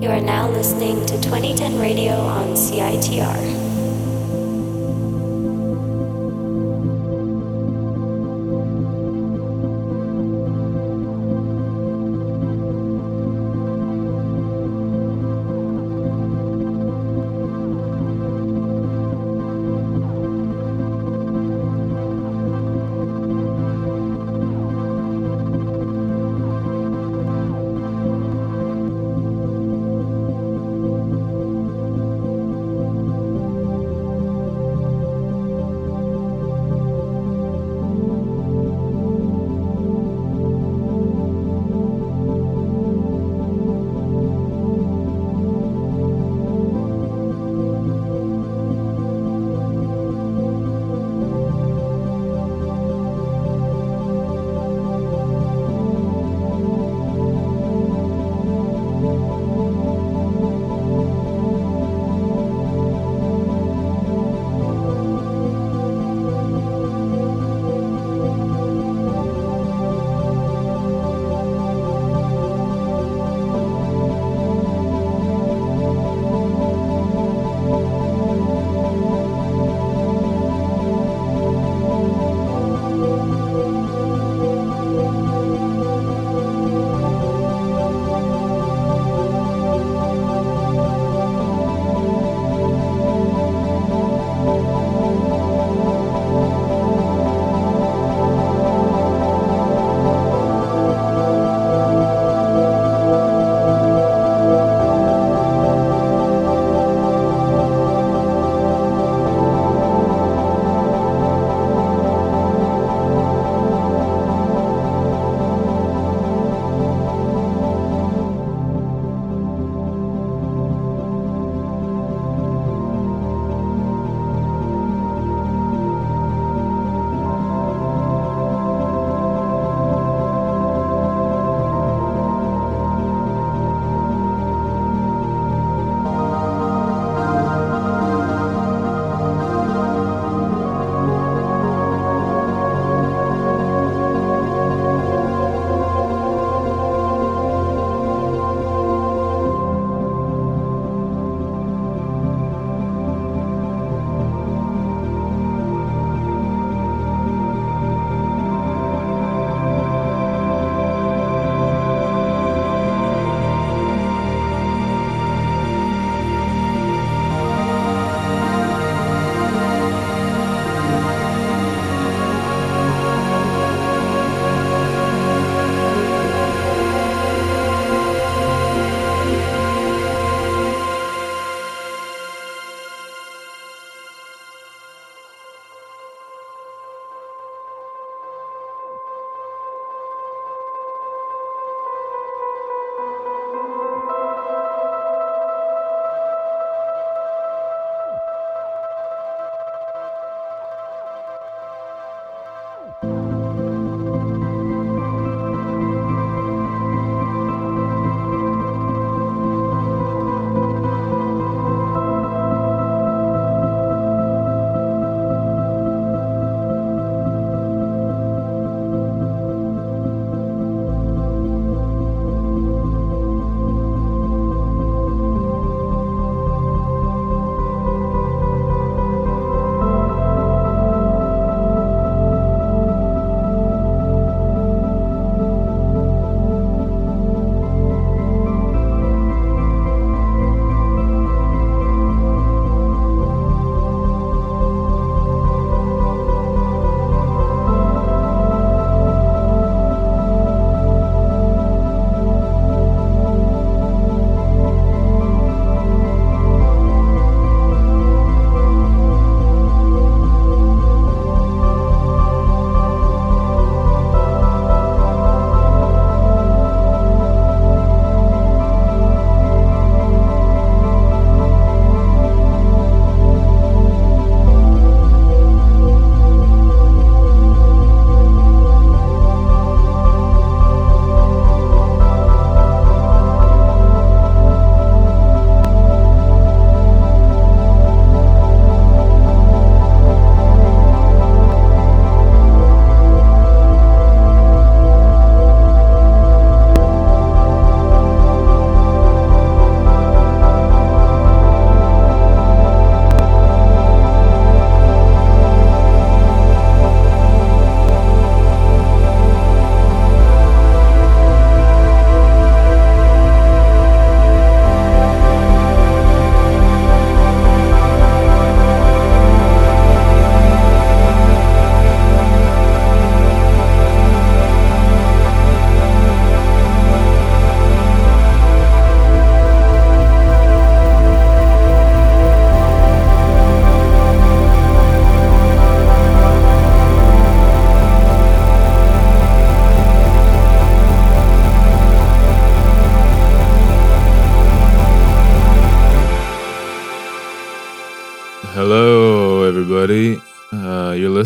You are now listening to 2010 Radio on CITR.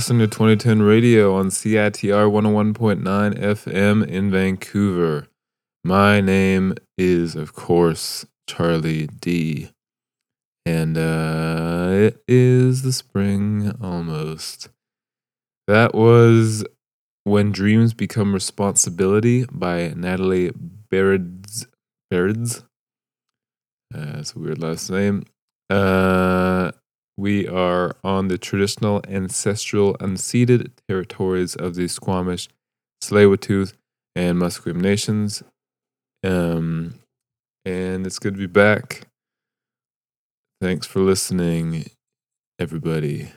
Listening to 2010 Radio on CITR 101.9 FM in Vancouver. My name is, of course, Charlie D. And uh, it is the spring almost. That was When Dreams Become Responsibility by Natalie Berids. Berids? Uh, that's a weird last name. Uh, we are on the traditional ancestral unceded territories of the Squamish, Tsleil-Waututh, and Musqueam nations. Um, and it's good to be back. Thanks for listening, everybody.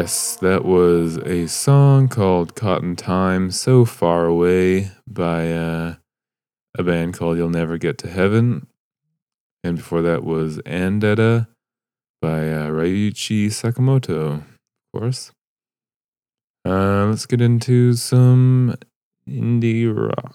Yes, that was a song called Cotton Time So Far Away by uh, a band called You'll Never Get to Heaven. And before that was Andata by uh, Ryuichi Sakamoto, of course. Uh, let's get into some indie rock.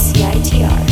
CITR.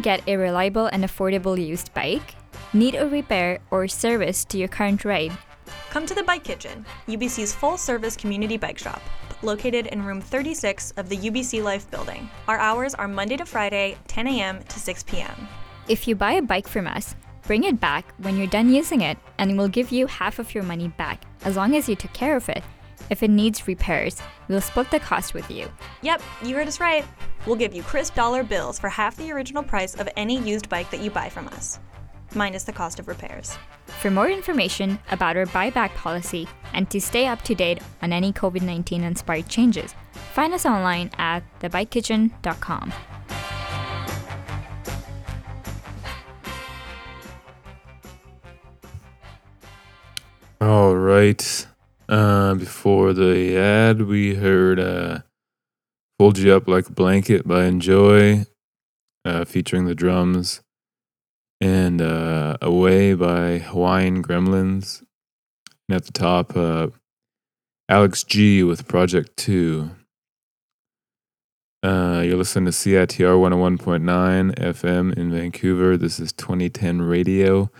get a reliable and affordable used bike? Need a repair or service to your current ride? Come to the Bike Kitchen, UBC's full service community bike shop, located in room 36 of the UBC Life building. Our hours are Monday to Friday, 10 a.m. to 6 p.m. If you buy a bike from us, bring it back when you're done using it, and we'll give you half of your money back as long as you took care of it if it needs repairs, we'll split the cost with you. Yep, you heard us right. We'll give you crisp dollar bills for half the original price of any used bike that you buy from us, minus the cost of repairs. For more information about our buyback policy and to stay up to date on any COVID 19 inspired changes, find us online at thebikekitchen.com. All right. Uh, before the ad, we heard uh, You Up Like a Blanket by Enjoy, uh, featuring the drums, and uh, Away by Hawaiian Gremlins. And at the top, uh, Alex G with Project 2. Uh, you're listening to CITR 101.9 FM in Vancouver. This is 2010 Radio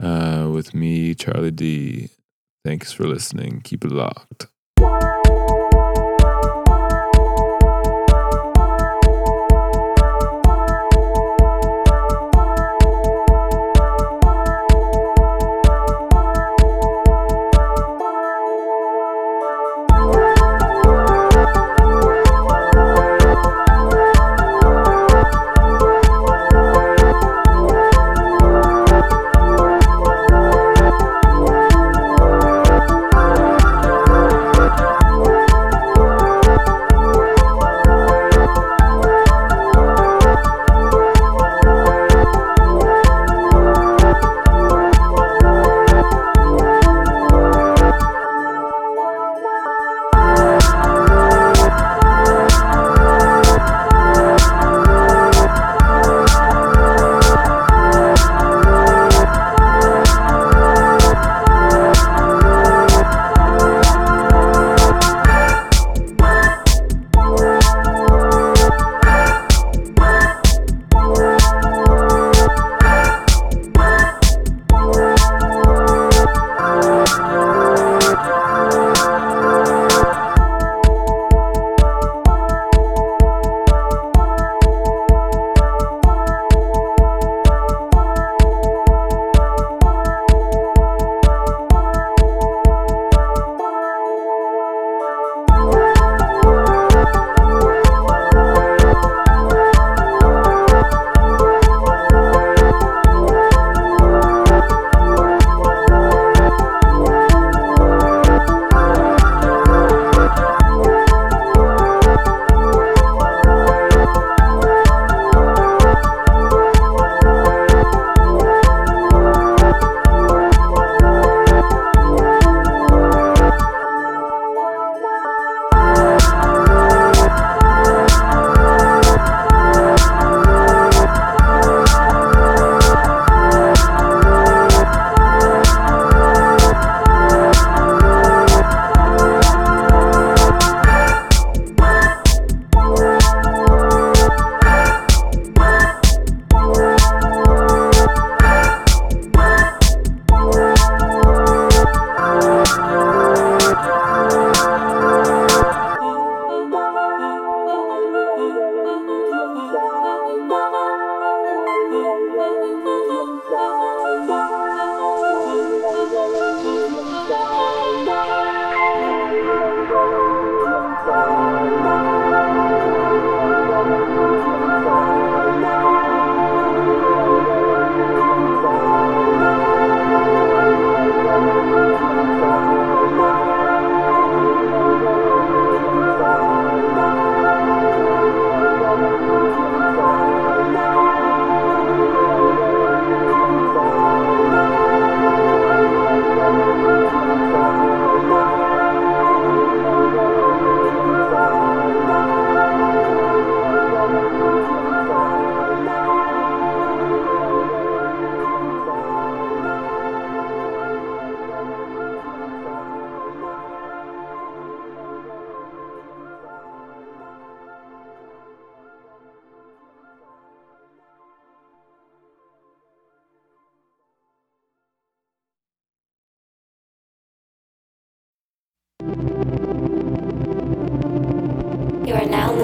uh, with me, Charlie D. Thanks for listening. Keep it locked.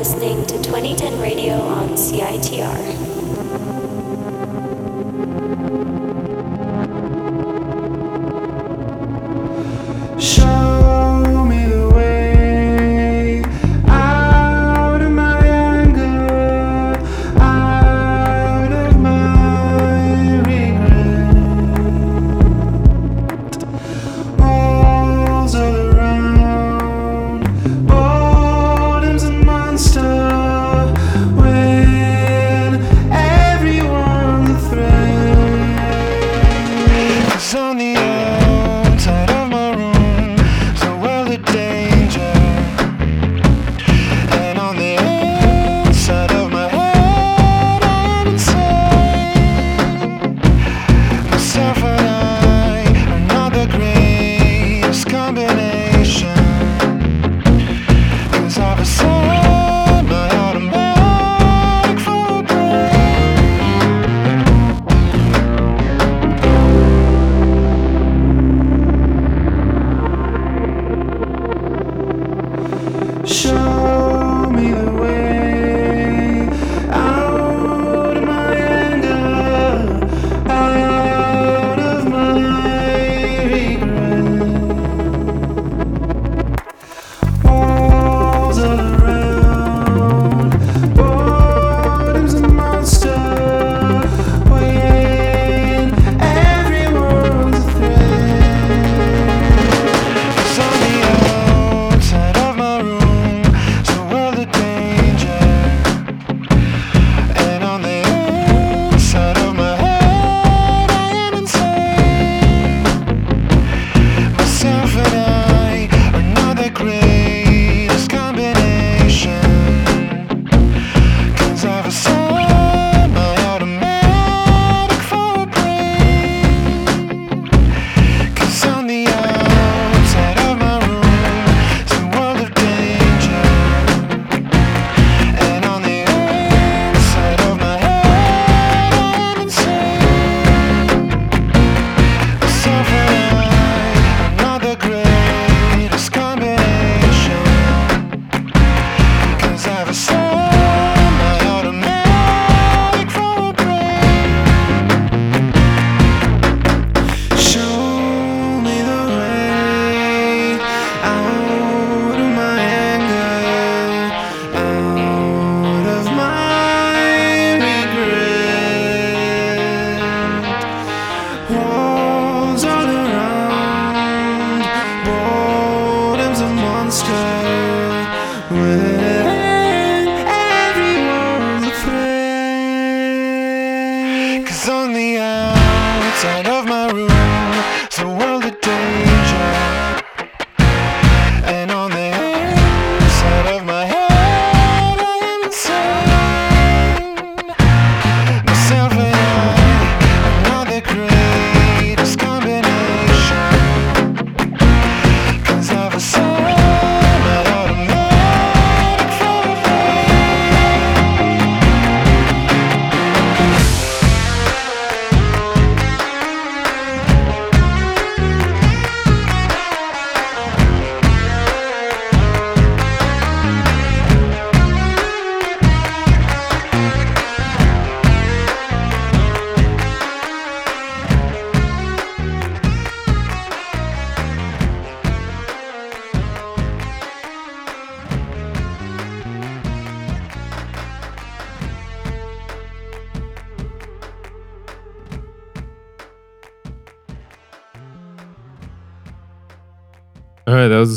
Listening to 2010 Radio on CITR.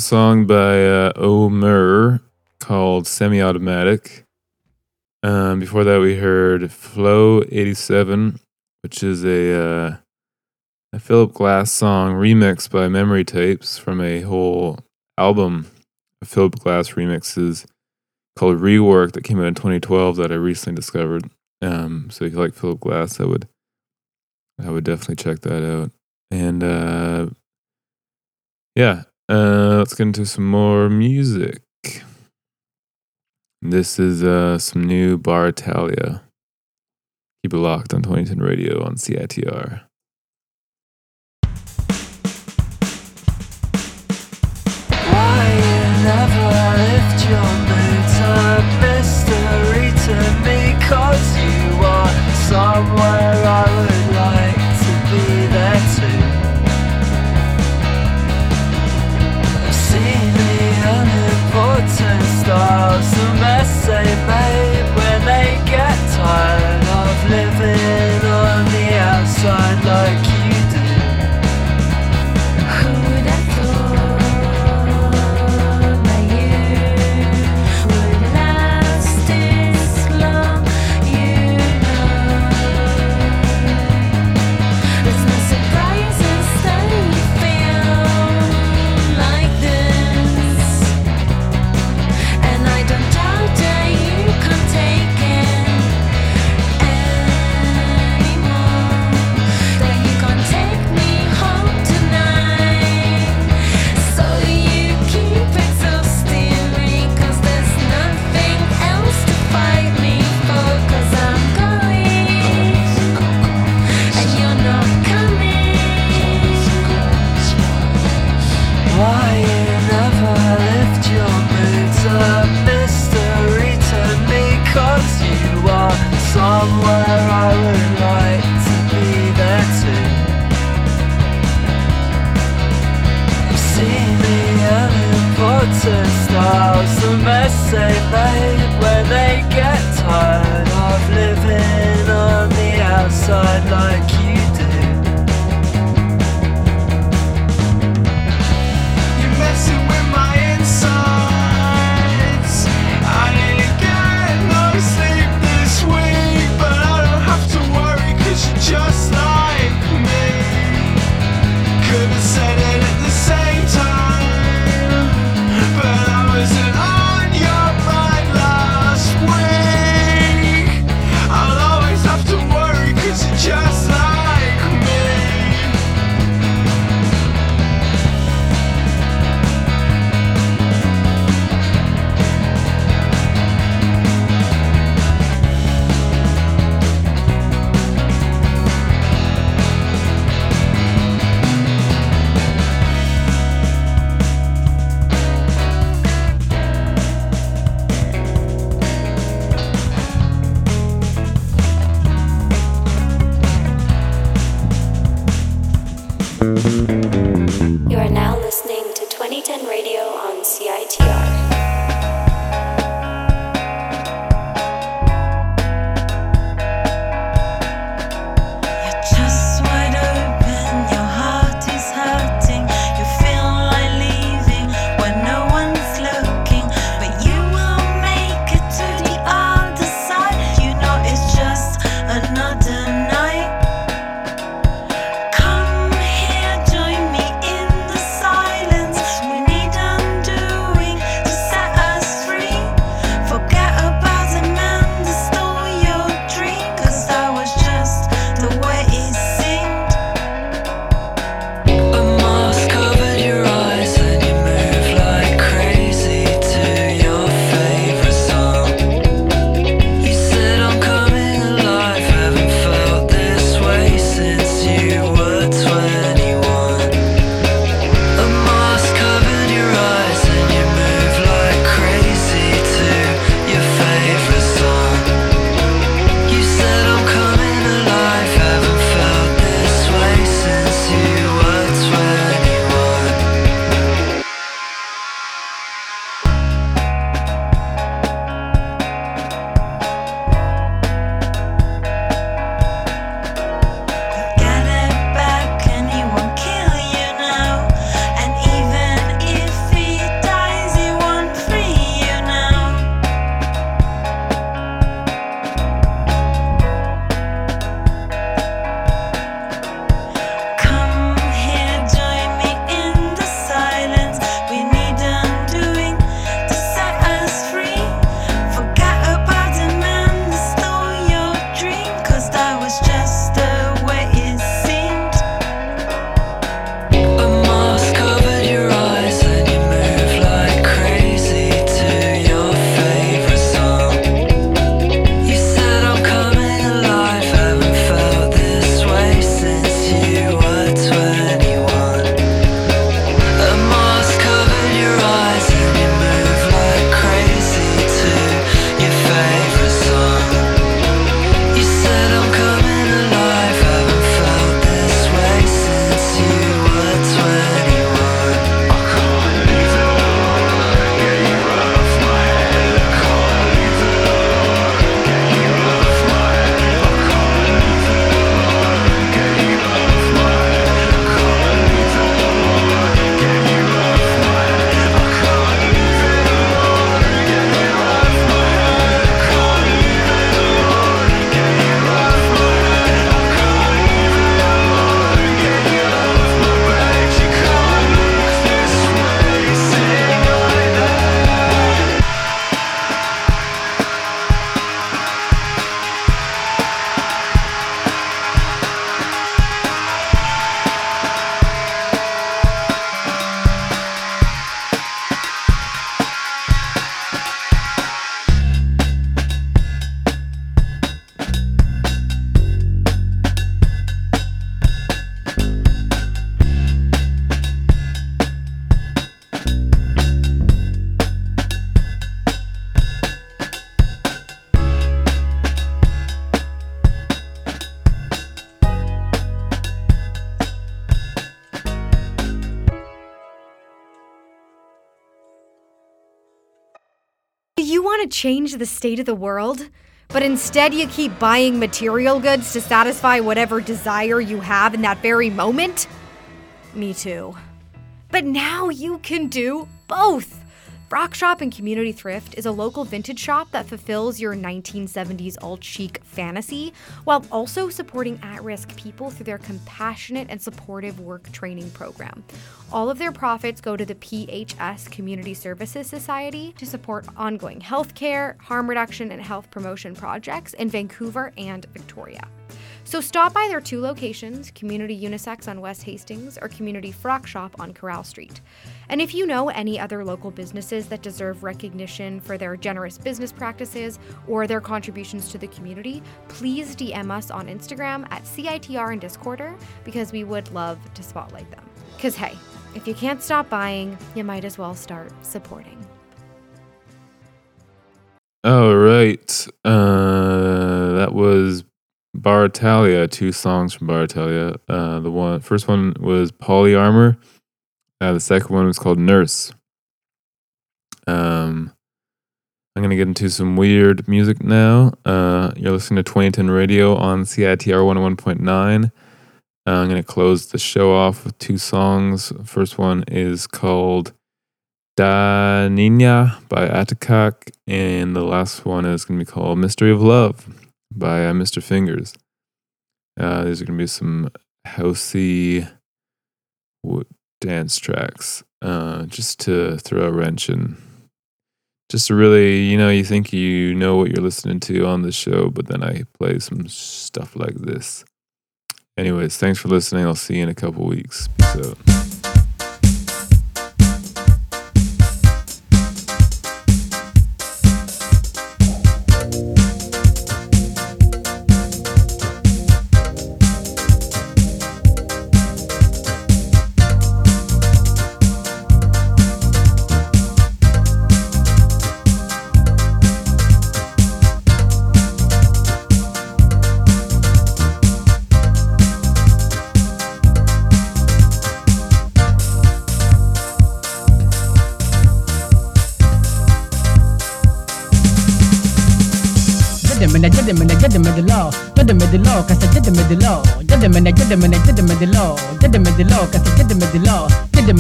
song by uh, Omer called Semi Automatic. Um, before that, we heard Floe 87, which is a, uh, a Philip Glass song remixed by Memory Tapes from a whole album of Philip Glass remixes called Rework that came out in 2012 that I recently discovered. Um, so if you like Philip Glass, I would I would definitely check that out. And uh, yeah, uh, let's get into some more music. This is uh, some new Bar Italia. Keep it locked on 2010 Radio on CITR. mystery to me Cause you are somewhere I would turnstiles, the mess they made when they get tired of living on the outside like change the state of the world, but instead you keep buying material goods to satisfy whatever desire you have in that very moment? Me too. But now you can do both. Rock Shop and Community Thrift is a local vintage shop that fulfills your 1970s all chic fantasy while also supporting at risk people through their compassionate and supportive work training program. All of their profits go to the PHS Community Services Society to support ongoing healthcare, harm reduction, and health promotion projects in Vancouver and Victoria. So stop by their two locations, Community Unisex on West Hastings or Community Frock Shop on Carrall Street. And if you know any other local businesses that deserve recognition for their generous business practices or their contributions to the community, please DM us on Instagram at CITR and Discorder because we would love to spotlight them. Because hey, if you can't stop buying, you might as well start supporting. All right. Uh, that was Bar Italia, two songs from Bar Italia. Uh, the one first one was Polly Armour. Uh, the second one was called Nurse. Um, I'm gonna get into some weird music now. Uh, you're listening to 2010 Radio on CITR 101.9. Uh, I'm gonna close the show off with two songs. First one is called Daa Nyinaa by Ata Kak, and the last one is gonna be called Mystery of Love by uh, Mr. Fingers. Uh, these are gonna be some housey dance tracks, uh, just to throw a wrench in. Just to really, you know, you think you know what you're listening to on the show, but then I play some stuff like this. Anyways, thanks for listening. I'll see you in a couple weeks. Peace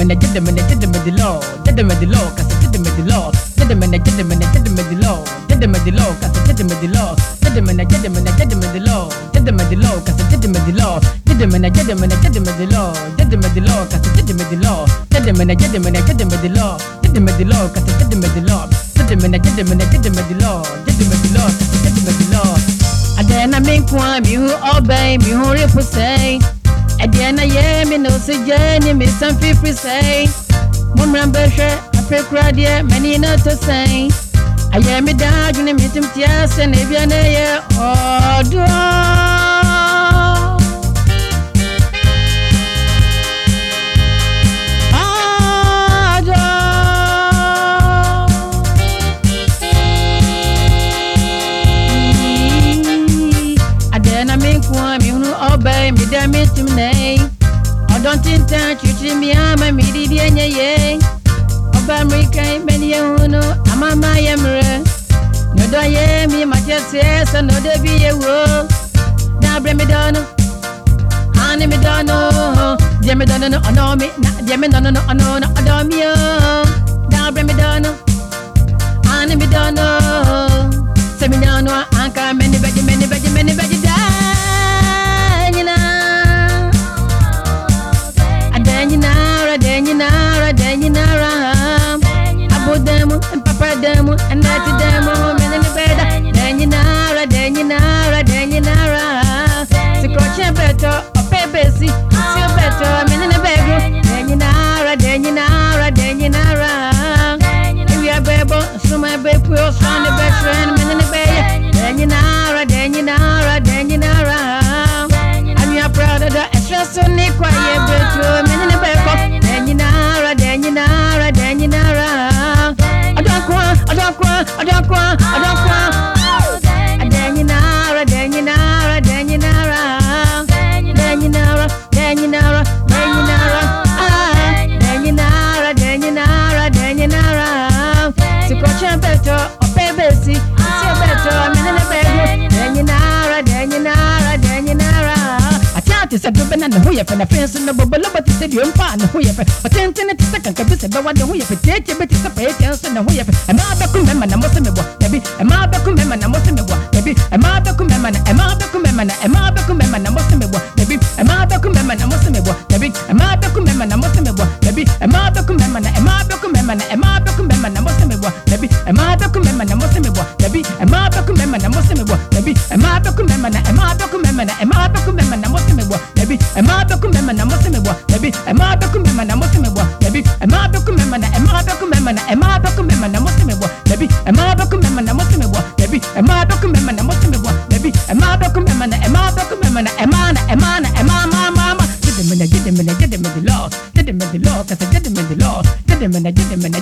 Judgment, judgment, judgment the law. Judgment the law, cause judgment the law. Judgment, judgment, judgment the law. Judgment the law, cause judgment the law. Judgment, judgment, judgment the law. Judgment the law, cause judgment the law. Judgment, judgment, judgment the law. Judgment the law, cause judgment the law. Judgment, judgment, judgment the law. Judgment the law, cause judgment the law. Judgment, judgment, judgment the law. Judgment the law, cause judgment the law. Mi hu ripu say. Ye mi no se jeni san fifri say. Mumran beshe ape kradie mani na to say. Aye mi da juni mi tim tia se ne bia ne ye odo. No no ono mi na je mi dono no ono no sɛ do bɛna ne ho yɛ fɛ na afei nso no bɔbɔlɔbɔ te sɛ deɛ ɔmfa ne ho yɛ fɛ ɔtenten te sɛ kankabi sɛ bɛwa ne ho yɛ fɛ tietie bi te sɛ pɛyɛtiɛ nso ne ho yɛ fɛ ɛmaa bɛko mɛma na mo se mebɔ dabi ɛmaa bɛko mɛma na mo se mebɔ dabi ɛmaa bɛko mɛma na ɛmaa bɛko mɛma na ɛmaa bɛko mɛma na mo se mebɔ dabi ɛmaa bɛko mɛma na mo se mebɔ dabi ɛmaa bɛko mɛma na mo se mebɔ dabi ɛmaa bɛko mɛma na ɛmaa bɛko mɛma na ɛmaa bɛko mɛma na mo se mebɔ dabi ɛmaa bɛko mɛma na mo se mɛma na mo se mebɔ dabi ɛmaa bɛko mɛma na mo se mebɔ dabi ɛmaa bɛko mɛma na ɛmaa bɛko mɛma na ɛmaa bɛko mɛma na mo se mebɔ dabi ɛmaa bɛko mɛma na mo se mebɔ dabi ɛmaa bɛko mɛma na mo se mebɔ dabi ɛmaa bɛko mɛma na ɛmaa bɛko mɛma na ɛmaa na ɛmaa na ɛmaa maa maa maa Get them in the get them in the get them in the law. Get them in the law, cause I get them in the law. Get them in the get them in the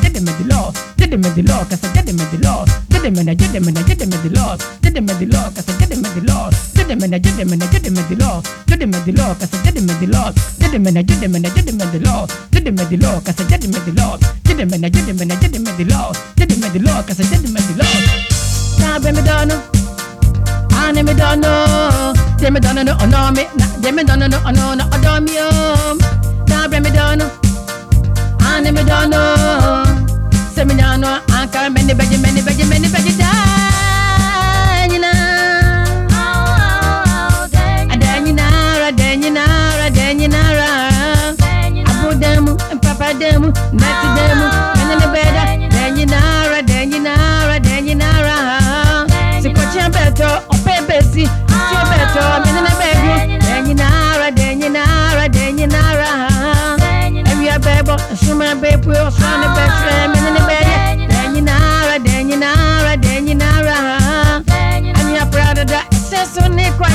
the law, cause I get them in the law. Get them in the get them in the get them in the law. Get Yesu ni kwa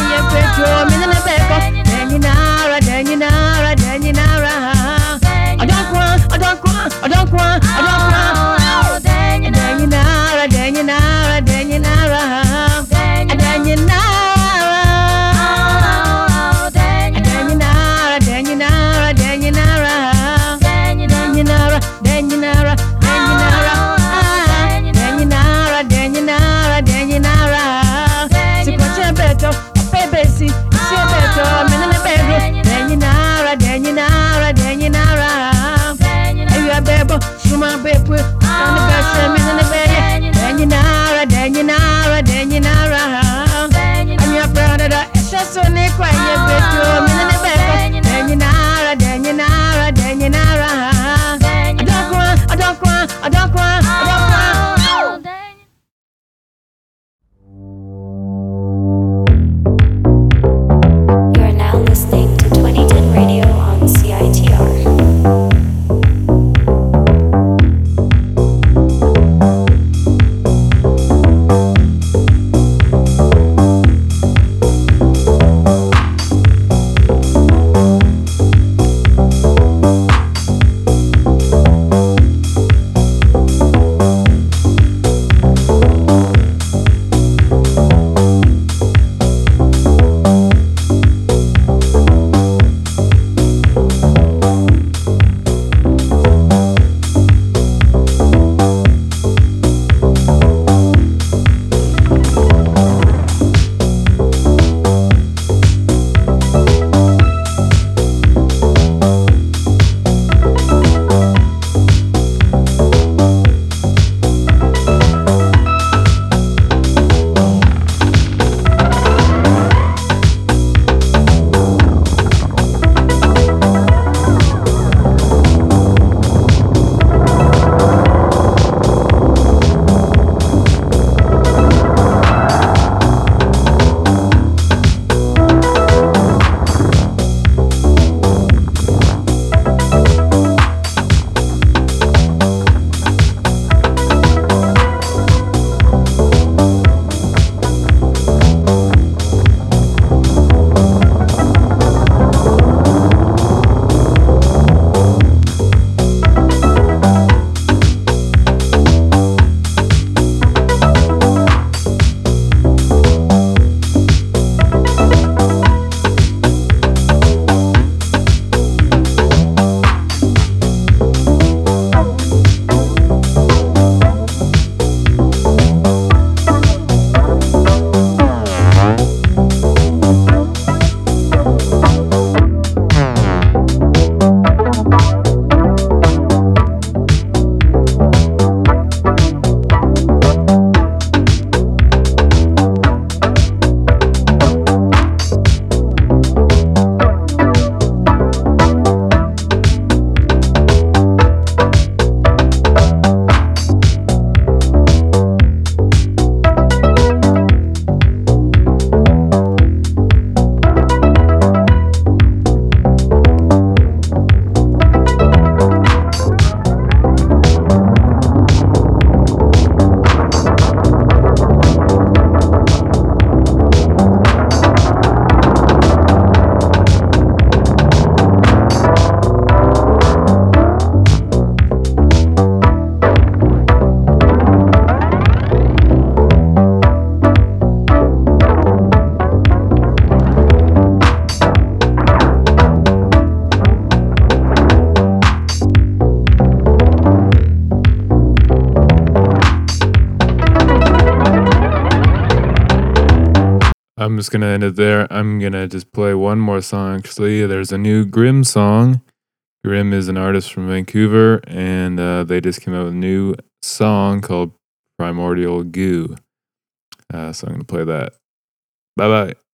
gonna end it there. I'm gonna just play one more song. Actually, there's a new Grim song. Grim is an artist from Vancouver, and uh, they just came out with a new song called Primordial Goo. Uh, so I'm gonna play that. Bye bye.